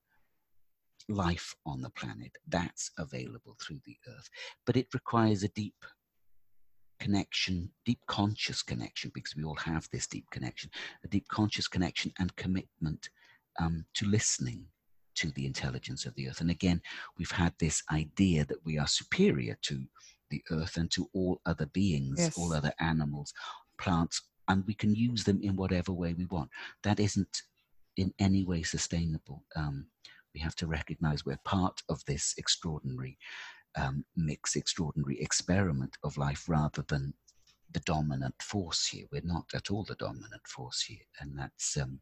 life on the planet. That's available through the earth. But it requires a deep connection, deep conscious connection, because we all have this deep connection, a deep conscious connection and commitment um, to listening to the intelligence of the earth. And again, we've had this idea that we are superior to the earth and to all other beings, yes. all other animals, plants, and we can use them in whatever way we want. That isn't in any way sustainable. Um, we have to recognize we're part of this extraordinary um, mix extraordinary experiment of life rather than the dominant force here. We're not at all the dominant force here, and that's um,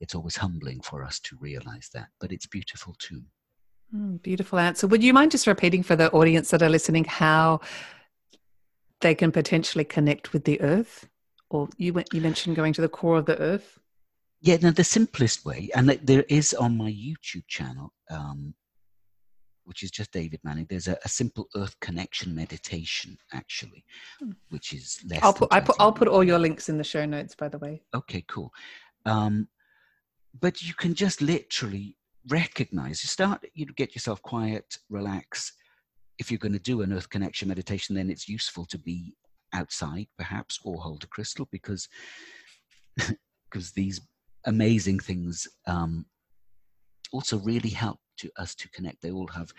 it's always humbling for us to realize that, but it's beautiful too. Mm, beautiful answer. Would you mind just repeating for the audience that are listening how they can potentially connect with the earth? Or you went, you mentioned going to the core of the earth. Yeah, no, the simplest way, and there is on my YouTube channel um, which is just David Manning. There's a, a simple Earth connection meditation, actually, hmm. which is less. I'll put I put I'll put all your links in the show notes, by the way. Okay, cool. Um, but you can just literally recognize. You start. You get yourself quiet, relax. If you're going to do an Earth connection meditation, then it's useful to be outside, perhaps, or hold a crystal, because because these amazing things um, also really help to us to connect. They all have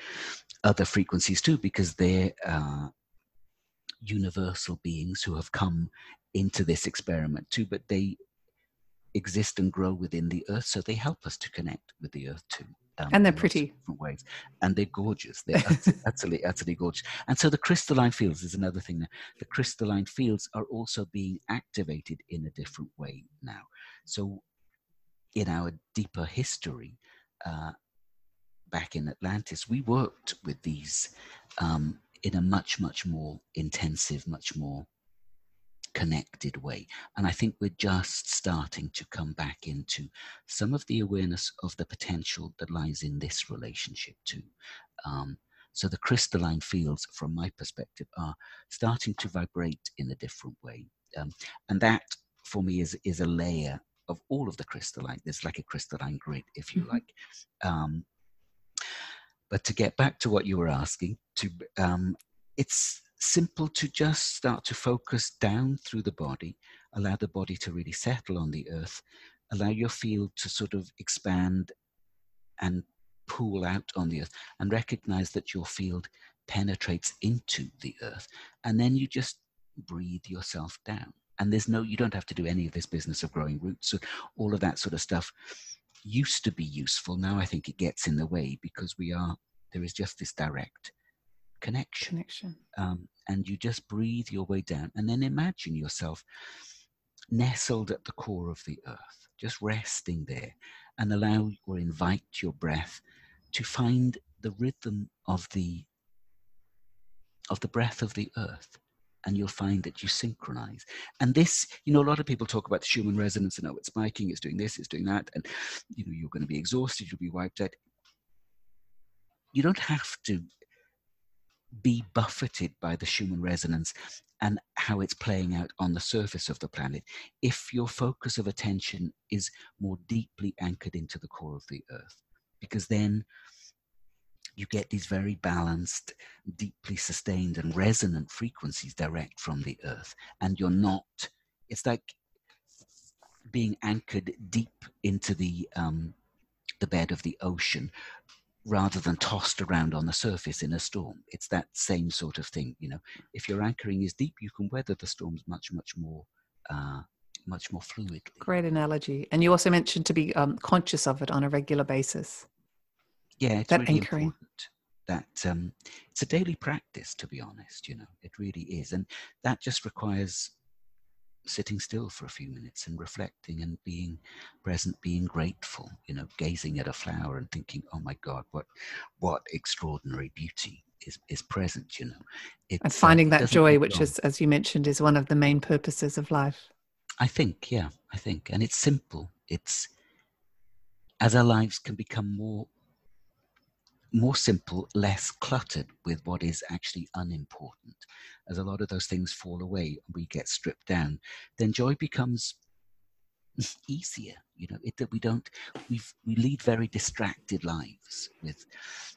other frequencies too, because they're uh, universal beings who have come into this experiment too, but they exist and grow within the earth, so they help us to connect with the earth too. Um, and they're pretty. different ways. And they're gorgeous. They're absolutely absolutely gorgeous. And so the crystalline fields is another thing. The crystalline fields are also being activated in a different way now. So in our deeper history uh, back in Atlantis, we worked with these um, in a much, much more intensive, much more connected way. And I think we're just starting to come back into some of the awareness of the potential that lies in this relationship too. Um, so the crystalline fields, from my perspective, are starting to vibrate in a different way. Um, and that for me is, is a layer of all of the crystalline. There's like a crystalline grid, if you mm-hmm. like. Um, but to get back to what you were asking, to um, it's simple to just start to focus down through the body, allow the body to really settle on the earth, allow your field to sort of expand and pool out on the earth, and recognize that your field penetrates into the earth. And then you just breathe yourself down. And there's no, you don't have to do any of this business of growing roots, or all of that sort of stuff used to be useful. Now I think it gets in the way because we are, there is just this direct connection. Connection. Um, and you just breathe your way down and then imagine yourself nestled at the core of the earth, just resting there and allow or invite your breath to find the rhythm of the of the breath of the earth and you'll find that you synchronize. And this, you know, a lot of people talk about the Schumann resonance and oh, it's spiking, it's doing this, it's doing that, and you know, you're going to be exhausted, you'll be wiped out. You don't have to be buffeted by the Schumann resonance and how it's playing out on the surface of the planet if your focus of attention is more deeply anchored into the core of the earth. Because then you get these very balanced deeply sustained and resonant frequencies direct from the earth. And you're not it's like being anchored deep into the um, the bed of the ocean rather than tossed around on the surface in a storm. It's that same sort of thing. You know, if your anchoring is deep, you can weather the storms much, much more, uh, much more fluidly. Great analogy. And you also mentioned to be um, conscious of it on a regular basis. Yeah, it's that really anchoring. important. That um, it's a daily practice, to be honest. You know, it really is, and that just requires sitting still for a few minutes and reflecting and being present being grateful you know gazing at a flower and thinking oh my god what what extraordinary beauty is is present you know? It's, and uh, finding uh, that joy which is as you mentioned is one of the main purposes of life. I think yeah i think. And it's simple. It's as our lives can become more more simple, less cluttered with what is actually unimportant. As a lot of those things fall away and we get stripped down, then joy becomes easier. You know, it that we don't we we lead very distracted lives with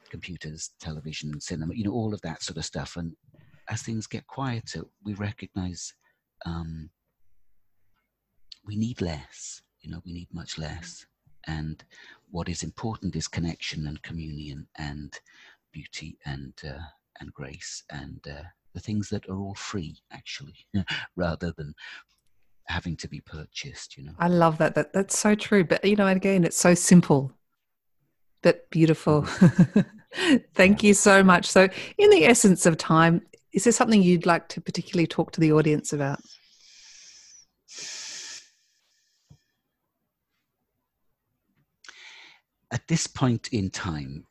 computers, television, cinema, you know, all of that sort of stuff. And as things get quieter, we recognize um, we need less. You know, we need much less. And what is important is connection and communion and beauty and uh, and grace and uh, the things that are all free actually rather than having to be purchased you know i love that that that's so true but you know again it's so simple but beautiful mm-hmm. thank yeah. you so much so in the essence of time is there something you'd like to particularly talk to the audience about At this point in time,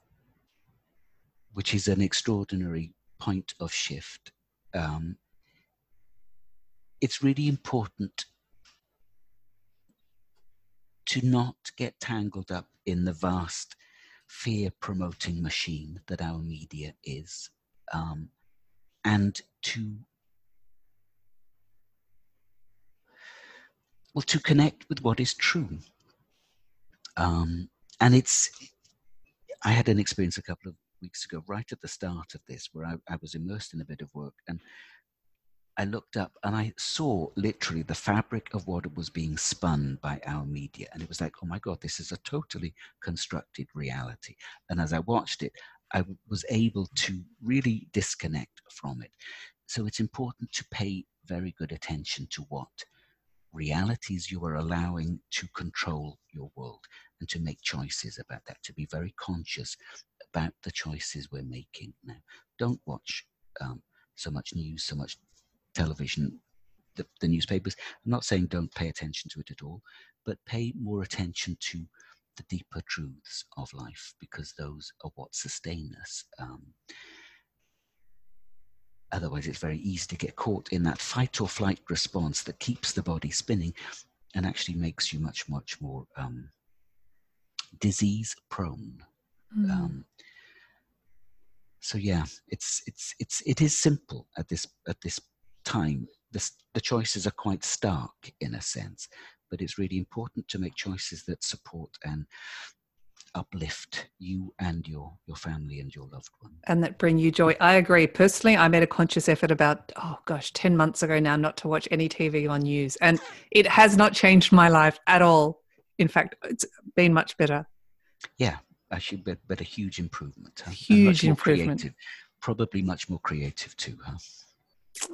which is an extraordinary point of shift, um, it's really important to not get tangled up in the vast fear promoting machine that our media is, um, and to well to connect with what is true. Um, and it's i had an experience a couple of weeks ago right at the start of this where I, I, was immersed in a bit of work and i looked up and i saw literally the fabric of what was being spun by our media. And it was like oh my god this is a totally constructed reality. And as i watched it i was able to really disconnect from it. So it's important to pay very good attention to what realities you are allowing to control your world and to make choices about that, to be very conscious about the choices we're making now. Don't watch um, so much news, so much television, the, the, newspapers. I'm not saying don't pay attention to it at all, but pay more attention to the deeper truths of life because those are what sustain us. Um, otherwise, it's very easy to get caught in that fight or flight response that keeps the body spinning and actually makes you much, much more um, disease prone. Mm. Um, so yeah, it's it's it's it is simple at this at this time. This, the choices are quite stark in a sense, but it's really important to make choices that support and uplift you and your your family and your loved one. And that bring you joy. I agree. Personally i made a conscious effort about oh gosh 10 months ago now not to watch any tv on news. And it has not changed my life at all. In fact it's been much better. Yeah actually but, but a huge improvement huh? huge improvement. creative, probably much more creative too huh?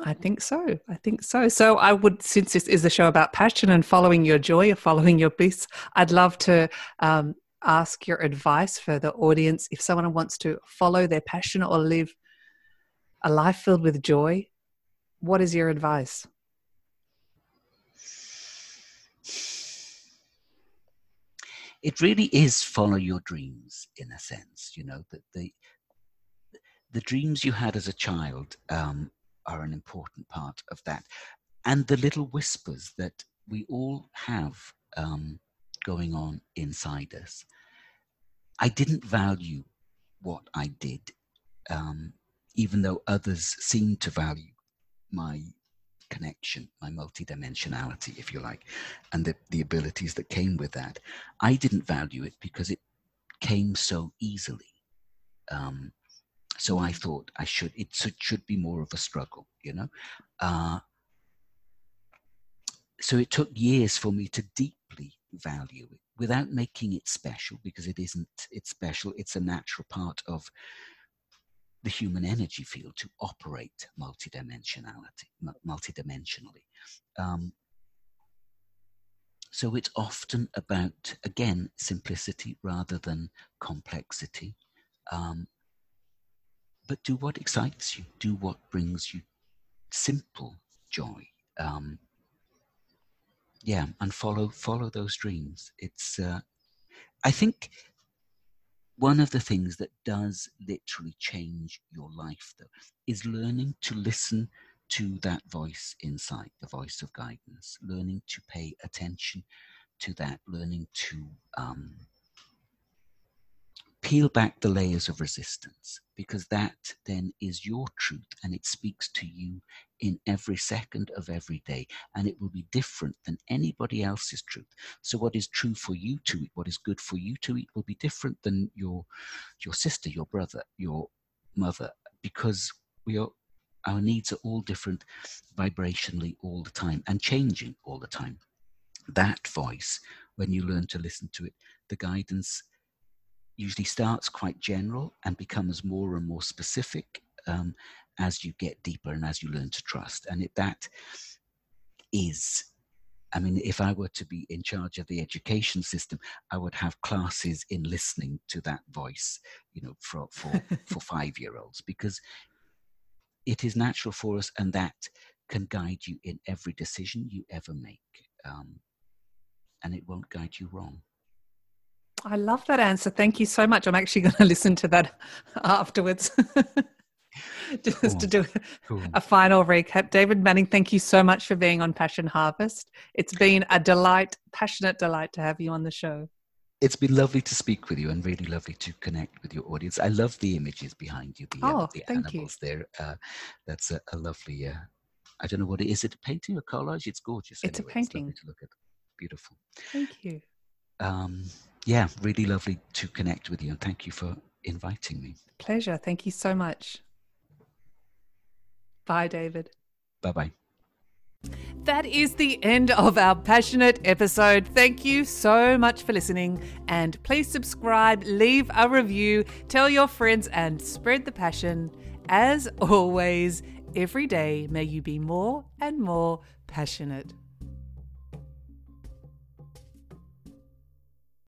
I think so. I think so. So I would, since this is a show about passion and following your joy or following your bliss, I'd love to um, ask your advice for the audience. If someone wants to follow their passion or live a life filled with joy what is your advice? It really is follow your dreams in a sense you know that the the dreams you had as a child um, are an important part of that. And the little whispers that we all have um, going on inside us. I didn't value what I did, um, even though others seemed to value my connection, my multidimensionality, if you like, and the, the abilities that came with that. I didn't value it because it came so easily. Um, so I thought I should, it should, be more of a struggle, you know? Uh, so it took years for me to deeply value without making it special because it isn't it's special. It's a natural part of the human energy field to operate multidimensionality multidimensionally. Um, so it's often about again simplicity rather than complexity. Um, but do what excites you. Do what brings you simple joy. Um, yeah and follow follow those dreams. It's uh, i think one of the things that does literally change your life though is learning to listen to that voice inside the voice of guidance. Learning to pay attention to that. Learning to um, peel back the layers of resistance because that then is your truth and it speaks to you in every second of every day and it will be different than anybody else's truth. So what is true for you to eat what is good for you to eat will be different than your your sister your brother your mother because we are our needs are all different vibrationally all the time and changing all the time. That voice when you learn to listen to it the guidance usually starts quite general and becomes more and more specific um, as you get deeper and as you learn to trust. And it, that is, I mean, if I were to be in charge of the education system, I would have classes in listening to that voice, you know, for for for five year olds because it is natural for us, and that can guide you in every decision you ever make, um, and it won't guide you wrong. I love that answer. Thank you so much. I'm actually going to listen to that afterwards. Just cool. to do cool. a final recap. David Manning, thank you so much for being on Passion Harvest. It's been a delight, passionate delight to have you on the show. It's been lovely to speak with you and really lovely to connect with your audience. I love the images behind you, the, uh, oh, uh, the animals you. there. Uh, that's a, a lovely, uh, I don't know what it is. Is it a painting or collage? It's gorgeous. It's anyway. a painting. It's to look at. Beautiful. Thank you. Um, yeah, really lovely to connect with you. And thank you for inviting me. Pleasure. Thank you so much. Bye, David. Bye bye. That is the end of our passionate episode. Thank you so much for listening. And please subscribe, leave a review, tell your friends, and spread the passion. As always, every day may you be more and more passionate.